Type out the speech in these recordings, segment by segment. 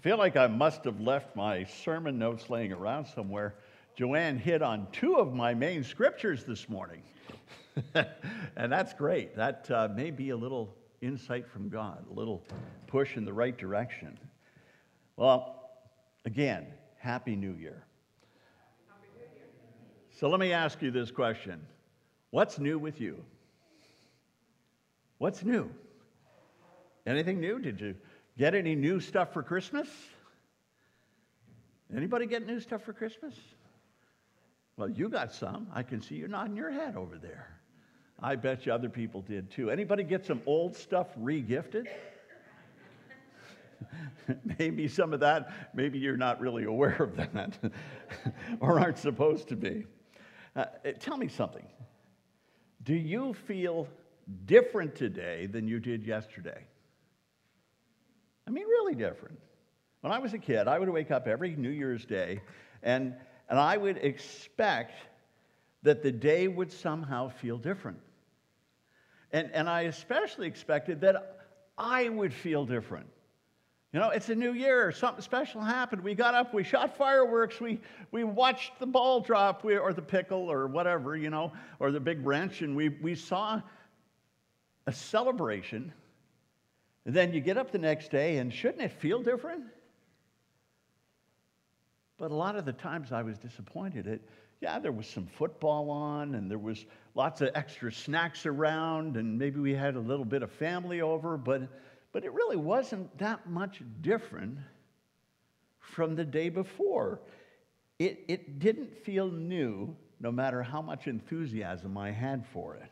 I feel like I must have left my sermon notes laying around somewhere. Joanne hit on two of my main scriptures this morning. and that's great. That uh, may be a little insight from God, a little push in the right direction. Well, again, Happy New Year. So let me ask you this question What's new with you? What's new? Anything new? Did you get any new stuff for Christmas? Anybody get new stuff for Christmas? Well, you got some. I can see you're nodding your head over there. I bet you other people did too. Anybody get some old stuff regifted? maybe some of that, maybe you're not really aware of that or aren't supposed to be. Uh, tell me something. Do you feel different today than you did yesterday? I mean, really different. When I was a kid, I would wake up every New Year's Day and, and I would expect that the day would somehow feel different. And, and I especially expected that I would feel different. You know, it's a new year. Something special happened. We got up, we shot fireworks, we, we watched the ball drop, we, or the pickle, or whatever, you know, or the big wrench, and we, we saw a celebration. And then you get up the next day, and shouldn't it feel different? But a lot of the times I was disappointed. It, yeah, there was some football on, and there was lots of extra snacks around, and maybe we had a little bit of family over, but but it really wasn't that much different from the day before. It, it didn't feel new, no matter how much enthusiasm I had for it.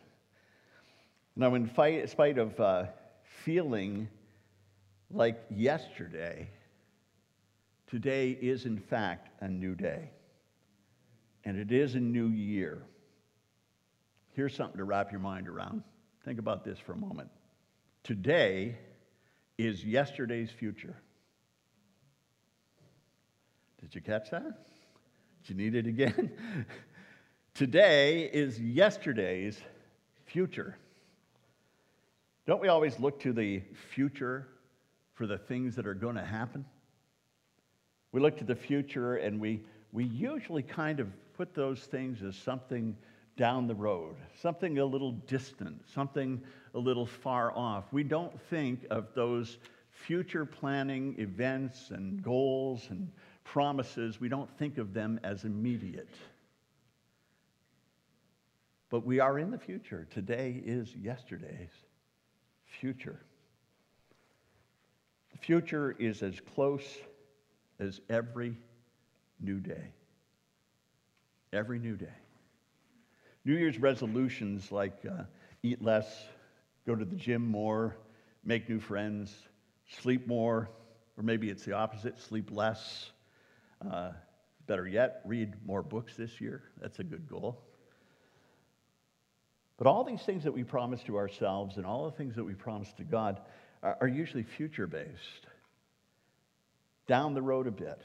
Now, in spite of uh, feeling like yesterday, today is in fact a new day. And it is a new year. Here's something to wrap your mind around. Think about this for a moment. Today is yesterday's future. Did you catch that? Did you need it again? Today is yesterday's future. Don't we always look to the future for the things that are going to happen? We look to the future and we, we usually kind of put those things as something down the road, something a little distant, something a little far off. We don't think of those future planning events and goals and promises, we don't think of them as immediate. But we are in the future. Today is yesterday's future. The future is as close as every new day. Every new day. New Year's resolutions like uh, eat less, go to the gym more, make new friends, sleep more, or maybe it's the opposite sleep less. Uh, better yet, read more books this year. That's a good goal. But all these things that we promise to ourselves and all the things that we promise to God are, are usually future based. Down the road a bit.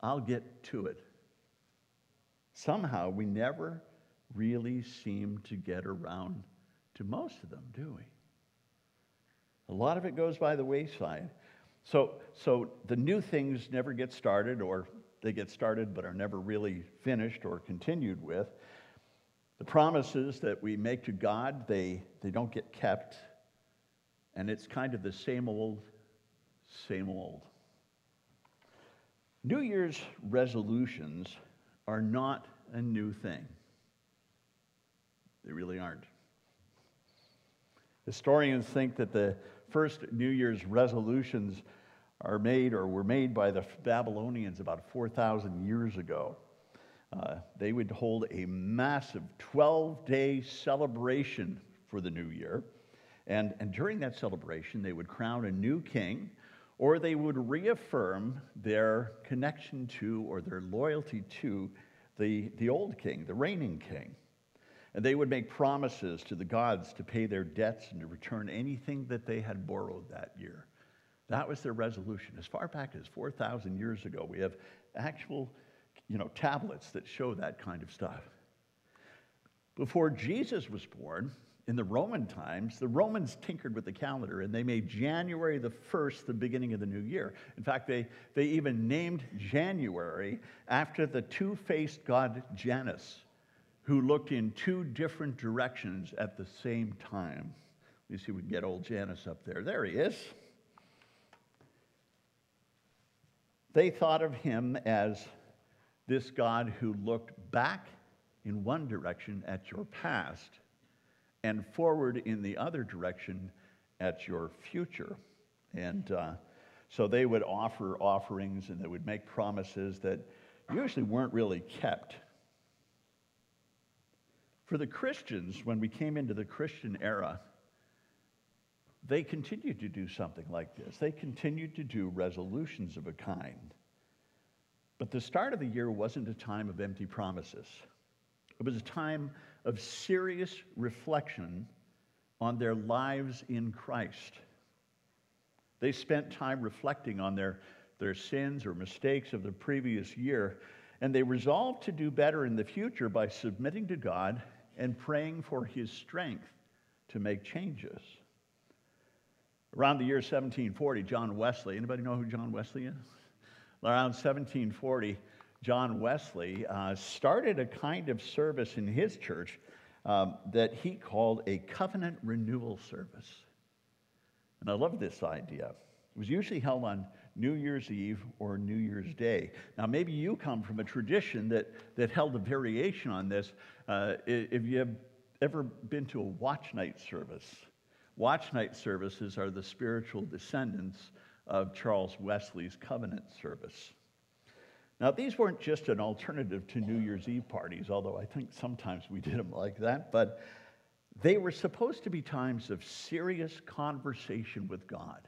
I'll get to it. Somehow we never really seem to get around to most of them, do we? A lot of it goes by the wayside. So, so the new things never get started, or they get started but are never really finished or continued with. The promises that we make to God, they, they don't get kept. And it's kind of the same old, same old. New Year's resolutions are not a new thing. They really aren't. Historians think that the first New Year's resolutions are made or were made by the Babylonians about 4,000 years ago. Uh, they would hold a massive 12 day celebration for the new year. And, and during that celebration, they would crown a new king or they would reaffirm their connection to or their loyalty to the, the old king, the reigning king. And they would make promises to the gods to pay their debts and to return anything that they had borrowed that year. That was their resolution. As far back as 4,000 years ago, we have actual you know, tablets that show that kind of stuff. Before Jesus was born, in the Roman times, the Romans tinkered with the calendar and they made January the 1st the beginning of the new year. In fact, they, they even named January after the two faced god Janus, who looked in two different directions at the same time. Let me see if we can get old Janus up there. There he is. They thought of him as this God who looked back in one direction at your past and forward in the other direction at your future. And uh, so they would offer offerings and they would make promises that usually weren't really kept. For the Christians, when we came into the Christian era, they continued to do something like this. They continued to do resolutions of a kind. But the start of the year wasn't a time of empty promises. It was a time of serious reflection on their lives in Christ. They spent time reflecting on their, their sins or mistakes of the previous year, and they resolved to do better in the future by submitting to God and praying for His strength to make changes. Around the year 1740, John Wesley, anybody know who John Wesley is? Around 1740, John Wesley uh, started a kind of service in his church um, that he called a covenant renewal service. And I love this idea. It was usually held on New Year's Eve or New Year's Day. Now, maybe you come from a tradition that, that held a variation on this. Uh, if you have ever been to a watch night service, watch night services are the spiritual descendants of Charles Wesley's covenant service. Now, these weren't just an alternative to New Year's Eve parties, although I think sometimes we did them like that, but they were supposed to be times of serious conversation with God,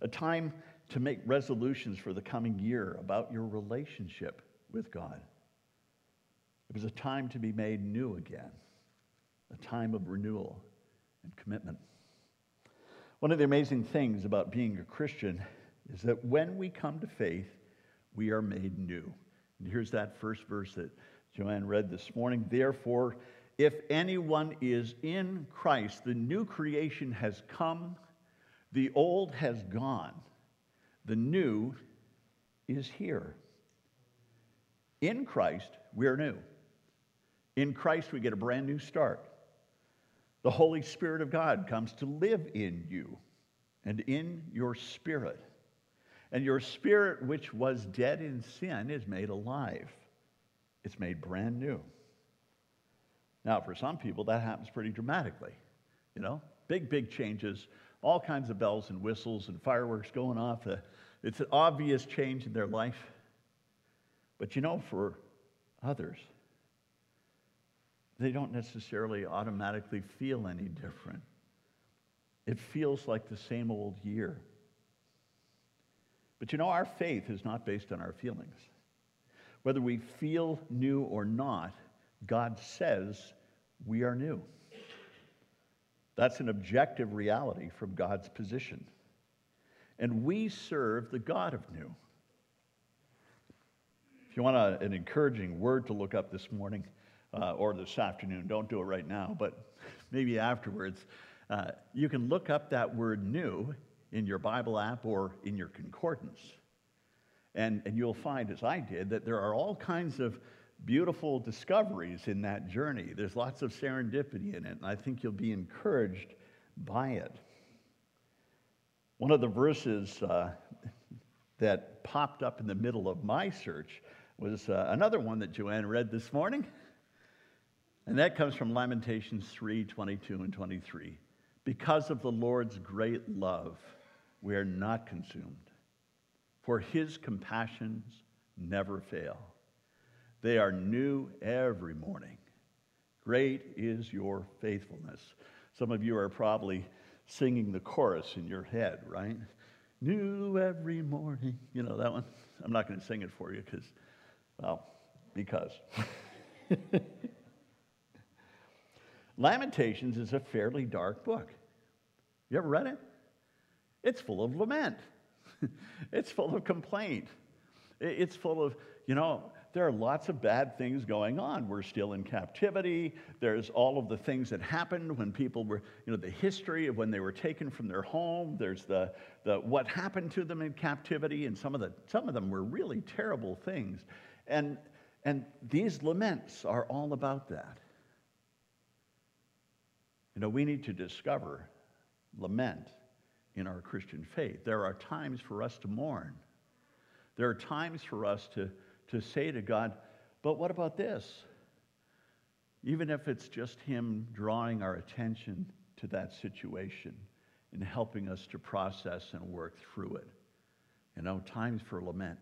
a time to make resolutions for the coming year about your relationship with God. It was a time to be made new again, a time of renewal and commitment. One of the amazing things about being a Christian is that when we come to faith, we are made new. And here's that first verse that Joanne read this morning. Therefore, if anyone is in Christ, the new creation has come, the old has gone, the new is here. In Christ, we are new. In Christ, we get a brand new start. The Holy Spirit of God comes to live in you and in your spirit. And your spirit, which was dead in sin, is made alive. It's made brand new. Now, for some people, that happens pretty dramatically. You know, big, big changes, all kinds of bells and whistles and fireworks going off. Uh, it's an obvious change in their life. But you know, for others, they don't necessarily automatically feel any different. It feels like the same old year. But you know, our faith is not based on our feelings. Whether we feel new or not, God says we are new. That's an objective reality from God's position. And we serve the God of new. If you want a, an encouraging word to look up this morning uh, or this afternoon, don't do it right now, but maybe afterwards, uh, you can look up that word new in your Bible app or in your concordance. And, and you'll find, as I did, that there are all kinds of beautiful discoveries in that journey. There's lots of serendipity in it, and I think you'll be encouraged by it. One of the verses uh, that popped up in the middle of my search was uh, another one that Joanne read this morning. And that comes from Lamentations 3 22 and 23. Because of the Lord's great love, we are not consumed, for his compassions never fail. They are new every morning. Great is your faithfulness. Some of you are probably singing the chorus in your head, right? New every morning. You know that one? I'm not going to sing it for you because, well, because. Lamentations is a fairly dark book. You ever read it? It's full of lament, it's full of complaint, it's full of, you know, there are lots of bad things going on. We're still in captivity. There's all of the things that happened when people were, you know, the history of when they were taken from their home. There's the, the what happened to them in captivity, and some of, the, some of them were really terrible things. And, and these laments are all about that. You know, we need to discover lament in our Christian faith. There are times for us to mourn. There are times for us to, to say to God, but what about this? Even if it's just Him drawing our attention to that situation and helping us to process and work through it. You know, times for lament.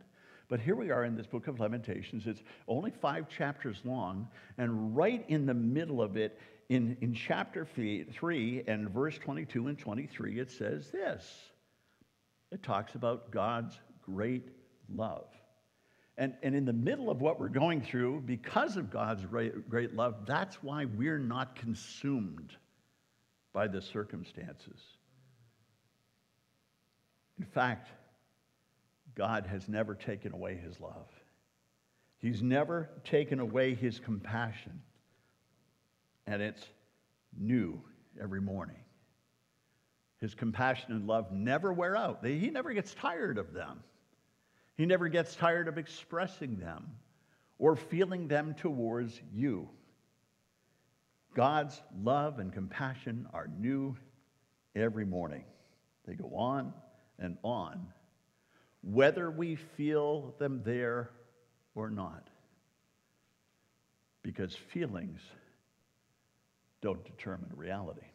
But here we are in this book of Lamentations. It's only five chapters long, and right in the middle of it, in, in chapter 3 and verse 22 and 23, it says this it talks about God's great love. And, and in the middle of what we're going through, because of God's great, great love, that's why we're not consumed by the circumstances. In fact, God has never taken away his love. He's never taken away his compassion. And it's new every morning. His compassion and love never wear out. He never gets tired of them. He never gets tired of expressing them or feeling them towards you. God's love and compassion are new every morning. They go on and on, whether we feel them there or not. Because feelings don't determine reality.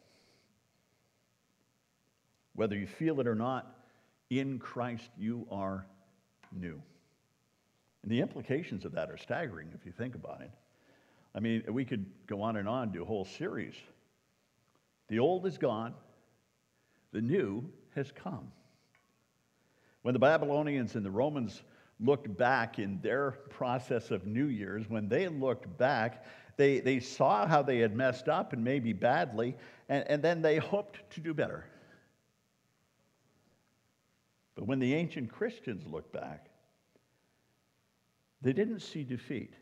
Whether you feel it or not, in Christ you are new. And the implications of that are staggering if you think about it. I mean, we could go on and on, do a whole series. The old is gone, the new has come. When the Babylonians and the Romans looked back in their process of New Year's, when they looked back, they, they saw how they had messed up and maybe badly, and, and then they hoped to do better. But when the ancient Christians looked back, they didn't see defeat.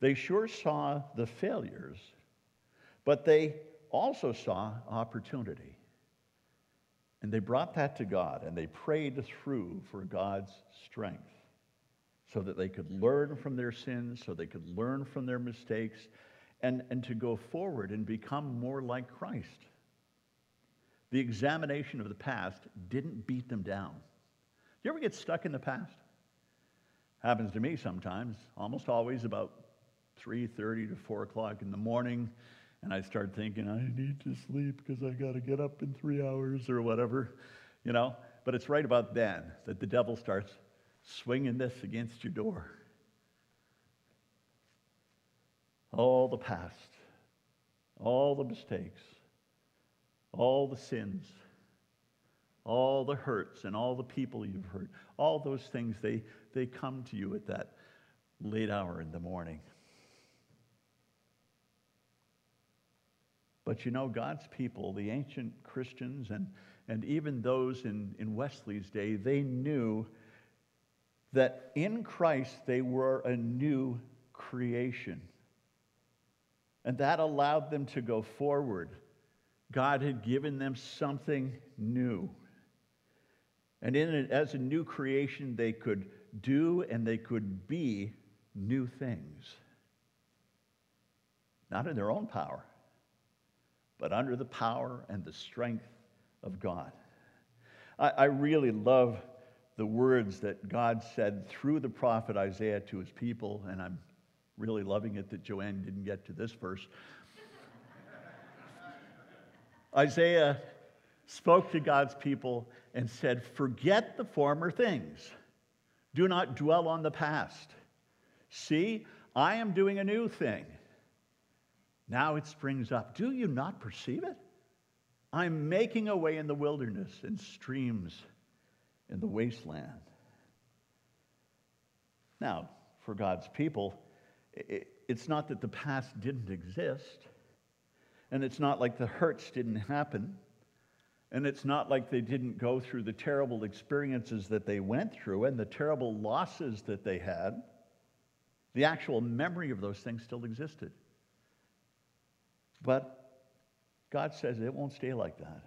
They sure saw the failures, but they also saw opportunity. And they brought that to God and they prayed through for God's strength so that they could learn from their sins, so they could learn from their mistakes, and, and to go forward and become more like Christ. The examination of the past didn't beat them down. Do you ever get stuck in the past? Happens to me sometimes, almost always about 3.30 to 4 o'clock in the morning, and I start thinking, I need to sleep because I got to get up in three hours or whatever, you know? But it's right about then that the devil starts swinging this against your door. All the past, all the mistakes, all the sins, all the hurts, and all the people you've hurt, all those things, they, they come to you at that late hour in the morning. But you know, God's people, the ancient Christians, and, and even those in, in Wesley's day, they knew that in Christ they were a new creation. And that allowed them to go forward God had given them something new. And in it, as a new creation, they could do and they could be new things. Not in their own power, but under the power and the strength of God. I, I really love the words that God said through the prophet Isaiah to his people, and I'm really loving it that Joanne didn't get to this verse. Isaiah spoke to God's people and said, Forget the former things. Do not dwell on the past. See, I am doing a new thing. Now it springs up. Do you not perceive it? I'm making a way in the wilderness and streams in the wasteland. Now, for God's people, it's not that the past didn't exist. And it's not like the hurts didn't happen. And it's not like they didn't go through the terrible experiences that they went through and the terrible losses that they had. The actual memory of those things still existed. But God says it won't stay like that.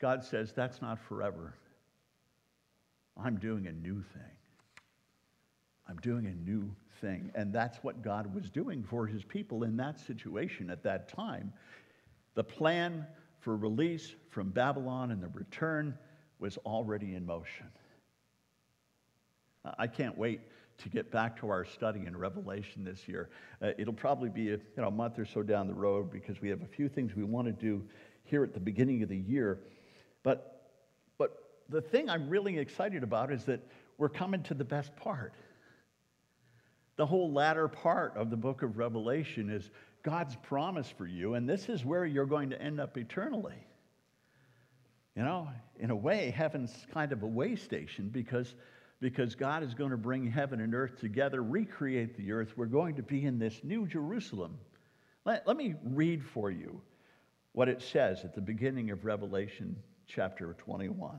God says that's not forever. I'm doing a new thing. I'm doing a new thing. And that's what God was doing for his people in that situation at that time. The plan for release from Babylon and the return was already in motion. I can't wait to get back to our study in Revelation this year. Uh, it'll probably be a you know, a month or so down the road because we have a few things we want to do here at the beginning of the year. But, the thing I'm really excited about is that we're coming to the best part. The whole latter part of the book of Revelation is God's promise for you, and this is where you're going to end up eternally. You know, in a way, heaven's kind of a way station because, because God is going to bring heaven and earth together, recreate the earth. We're going to be in this new Jerusalem. Let, let me read for you what it says at the beginning of Revelation chapter 21.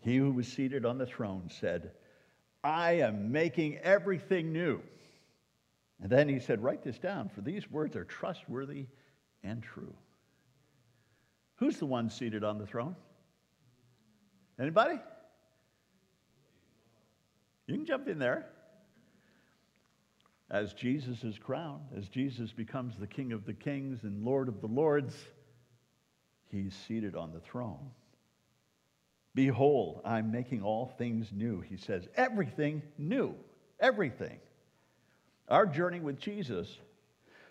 He who was seated on the throne said, I am making everything new. And then he said, Write this down, for these words are trustworthy and true. Who's the one seated on the throne? Anybody? You can jump in there. As Jesus is crowned, as Jesus becomes the King of the kings and Lord of the lords, he's seated on the throne. Behold, I'm making all things new. He says, everything new. Everything. Our journey with Jesus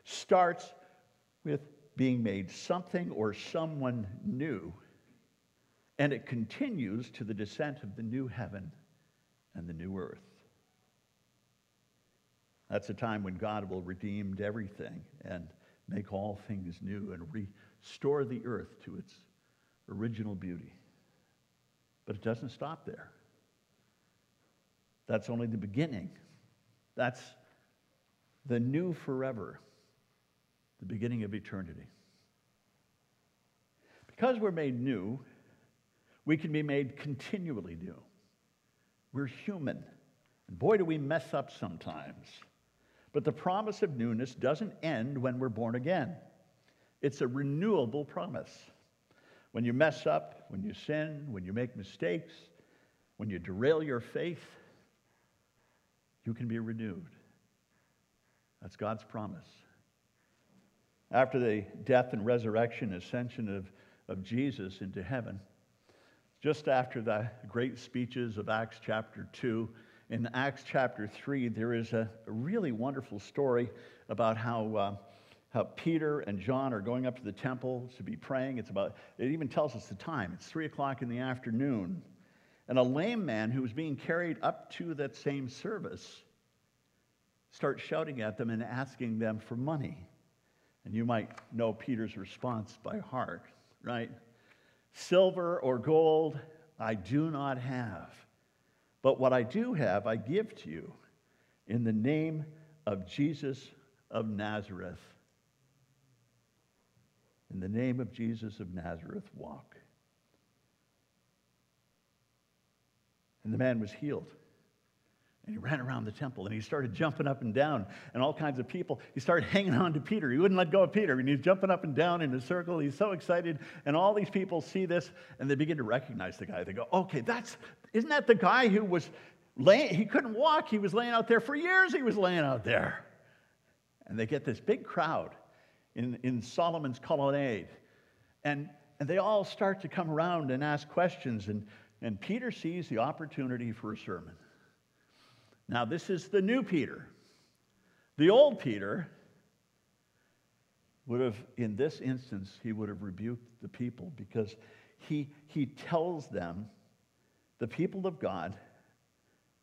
starts with being made something or someone new, and it continues to the descent of the new heaven and the new earth. That's a time when God will redeem everything and make all things new and restore the earth to its original beauty. But it doesn't stop there. That's only the beginning. That's the new forever, the beginning of eternity. Because we're made new, we can be made continually new. We're human. And boy, do we mess up sometimes. But the promise of newness doesn't end when we're born again, it's a renewable promise. When you mess up, when you sin, when you make mistakes, when you derail your faith, you can be renewed. That's God's promise. After the death and resurrection, ascension of, of Jesus into heaven, just after the great speeches of Acts chapter 2, in Acts chapter 3, there is a really wonderful story about how uh, how Peter and John are going up to the temple to be praying. It's about, it even tells us the time. It's three o'clock in the afternoon. And a lame man who was being carried up to that same service starts shouting at them and asking them for money. And you might know Peter's response by heart, right? Silver or gold I do not have, but what I do have I give to you in the name of Jesus of Nazareth in the name of Jesus of Nazareth, walk. And the man was healed. And he ran around the temple and he started jumping up and down, and all kinds of people. He started hanging on to Peter. He wouldn't let go of Peter, and he's jumping up and down in a circle. He's so excited. And all these people see this and they begin to recognize the guy. They go, Okay, that's, isn't that the guy who was laying, he couldn't walk. He was laying out there for years, he was laying out there. And they get this big crowd in, in Solomon's colonnade. And, and they all start to come around and ask questions. And, and Peter sees the opportunity for a sermon. Now, this is the new Peter. The old Peter would have, in this instance, he would have rebuked the people because he, he tells them, the people of God,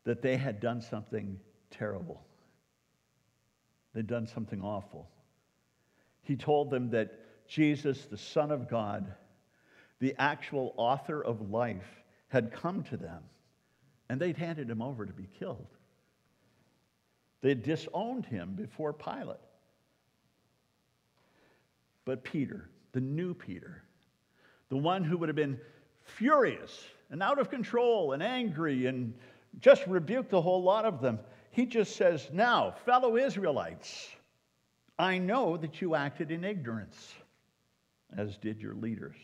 that they had done something terrible. They'd done something awful. He told them that Jesus, the Son of God, the actual author of life, had come to them and they'd handed him over to be killed. They disowned him before Pilate. But Peter, the new Peter, the one who would have been furious and out of control and angry and just rebuked the whole lot of them, he just says, Now, fellow Israelites, I know that you acted in ignorance, as did your leaders.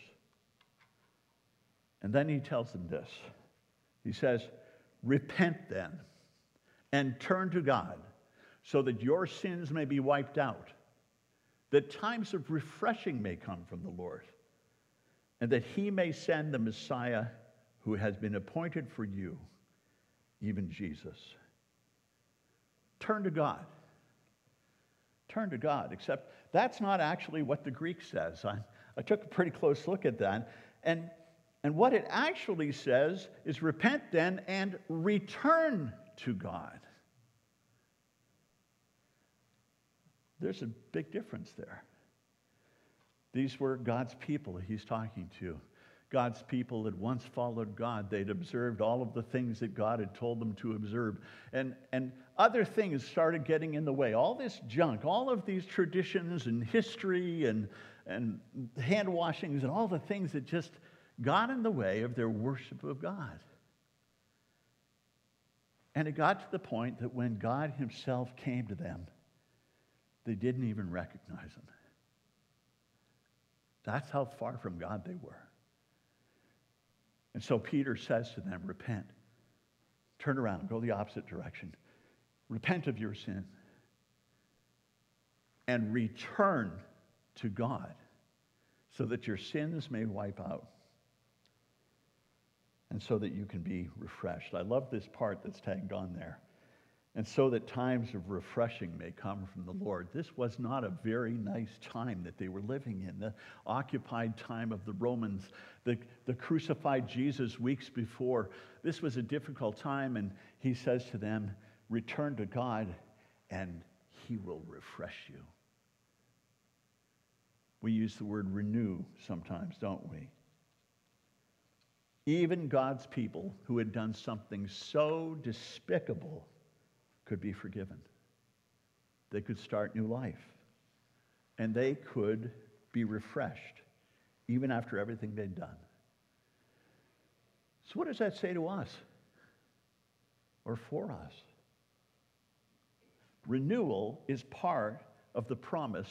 And then he tells them this. He says, Repent then and turn to God so that your sins may be wiped out, that times of refreshing may come from the Lord, and that he may send the Messiah who has been appointed for you, even Jesus. Turn to God. Turn to God, except that's not actually what the Greek says. I, I took a pretty close look at that. And, and what it actually says is repent then and return to God. There's a big difference there. These were God's people that he's talking to. God's people had once followed God. They'd observed all of the things that God had told them to observe. And, and other things started getting in the way. All this junk, all of these traditions and history and, and hand washings and all the things that just got in the way of their worship of God. And it got to the point that when God Himself came to them, they didn't even recognize Him. That's how far from God they were. And so Peter says to them, Repent. Turn around, go the opposite direction. Repent of your sin and return to God so that your sins may wipe out and so that you can be refreshed. I love this part that's tagged on there and so that times of refreshing may come from the Lord. This was not a very nice time that they were living in, the occupied time of the Romans, the, the crucified Jesus weeks before. This was a difficult time, and he says to them, Return to God, and he will refresh you. We use the word renew sometimes, don't we? Even God's people who had done something so despicable could be forgiven. They could start new life. And they could be refreshed even after everything they'd done. So, what does that say to us or for us? Renewal is part of the promise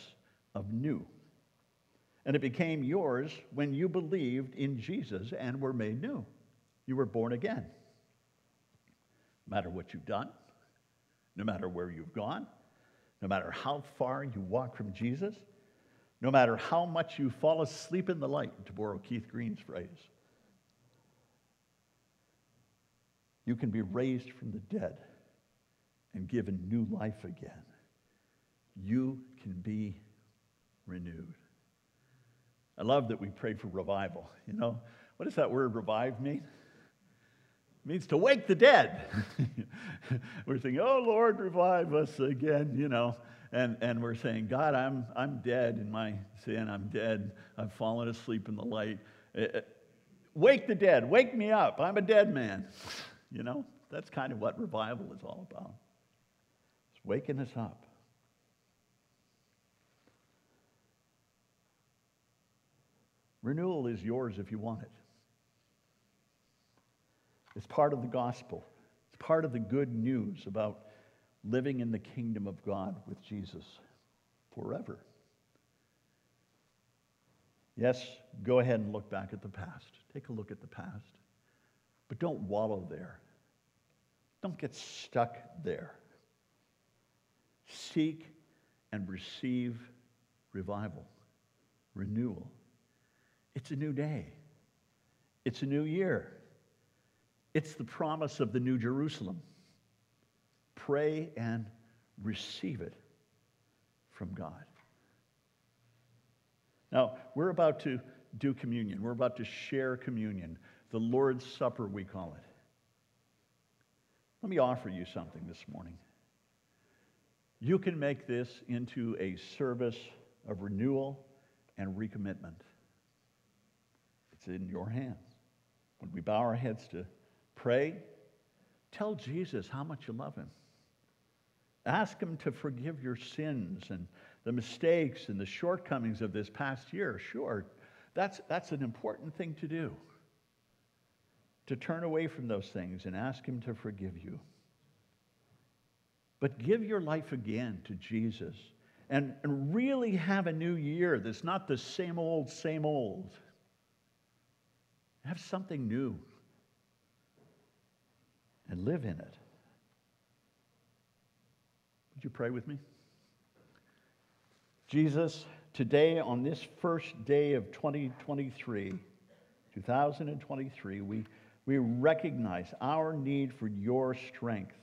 of new. And it became yours when you believed in Jesus and were made new. You were born again. No matter what you've done, no matter where you've gone, no matter how far you walk from Jesus, no matter how much you fall asleep in the light, to borrow Keith Green's phrase. You can be raised from the dead and given new life again. You can be renewed. I love that we pray for revival. You know, what does that word revive mean? Means to wake the dead. we're saying, oh, Lord, revive us again, you know. And, and we're saying, God, I'm, I'm dead in my sin. I'm dead. I've fallen asleep in the light. Uh, uh, wake the dead. Wake me up. I'm a dead man. You know, that's kind of what revival is all about. It's waking us up. Renewal is yours if you want it. It's part of the gospel. It's part of the good news about living in the kingdom of God with Jesus forever. Yes, go ahead and look back at the past. Take a look at the past. But don't wallow there. Don't get stuck there. Seek and receive revival, renewal. It's a new day, it's a new year, it's the promise of the New Jerusalem. Pray and receive it from God. Now, we're about to do communion. We're about to share communion, the Lord's Supper, we call it. Let me offer you something this morning. You can make this into a service of renewal and recommitment. It's in your hands. When we bow our heads to pray, tell Jesus how much you love him. Ask him to forgive your sins and the mistakes and the shortcomings of this past year. Sure, that's, that's an important thing to do. To turn away from those things and ask him to forgive you. But give your life again to Jesus and, and really have a new year that's not the same old, same old. Have something new and live in it. Would you pray with me? Jesus, today on this first day of 2023, 2023, we, we recognize our need for your strength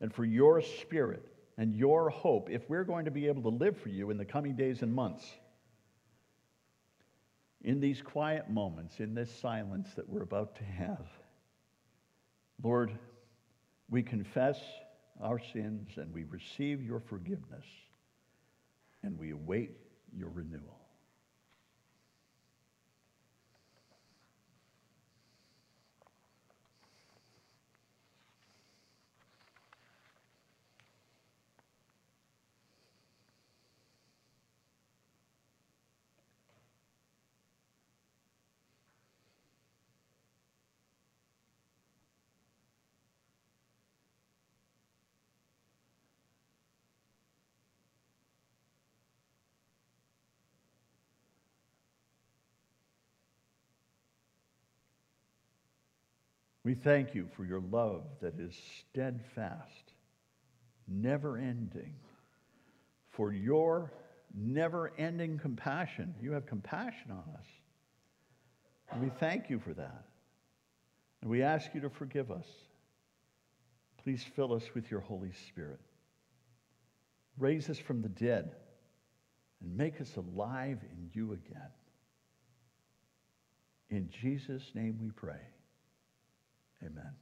and for your spirit and your hope if we're going to be able to live for you in the coming days and months. In these quiet moments, in this silence that we're about to have, Lord, we confess our sins and we receive your forgiveness and we await your renewal. We thank you for your love that is steadfast, never ending, for your never ending compassion. You have compassion on us. And we thank you for that. And we ask you to forgive us. Please fill us with your Holy Spirit. Raise us from the dead and make us alive in you again. In Jesus' name we pray. Amen.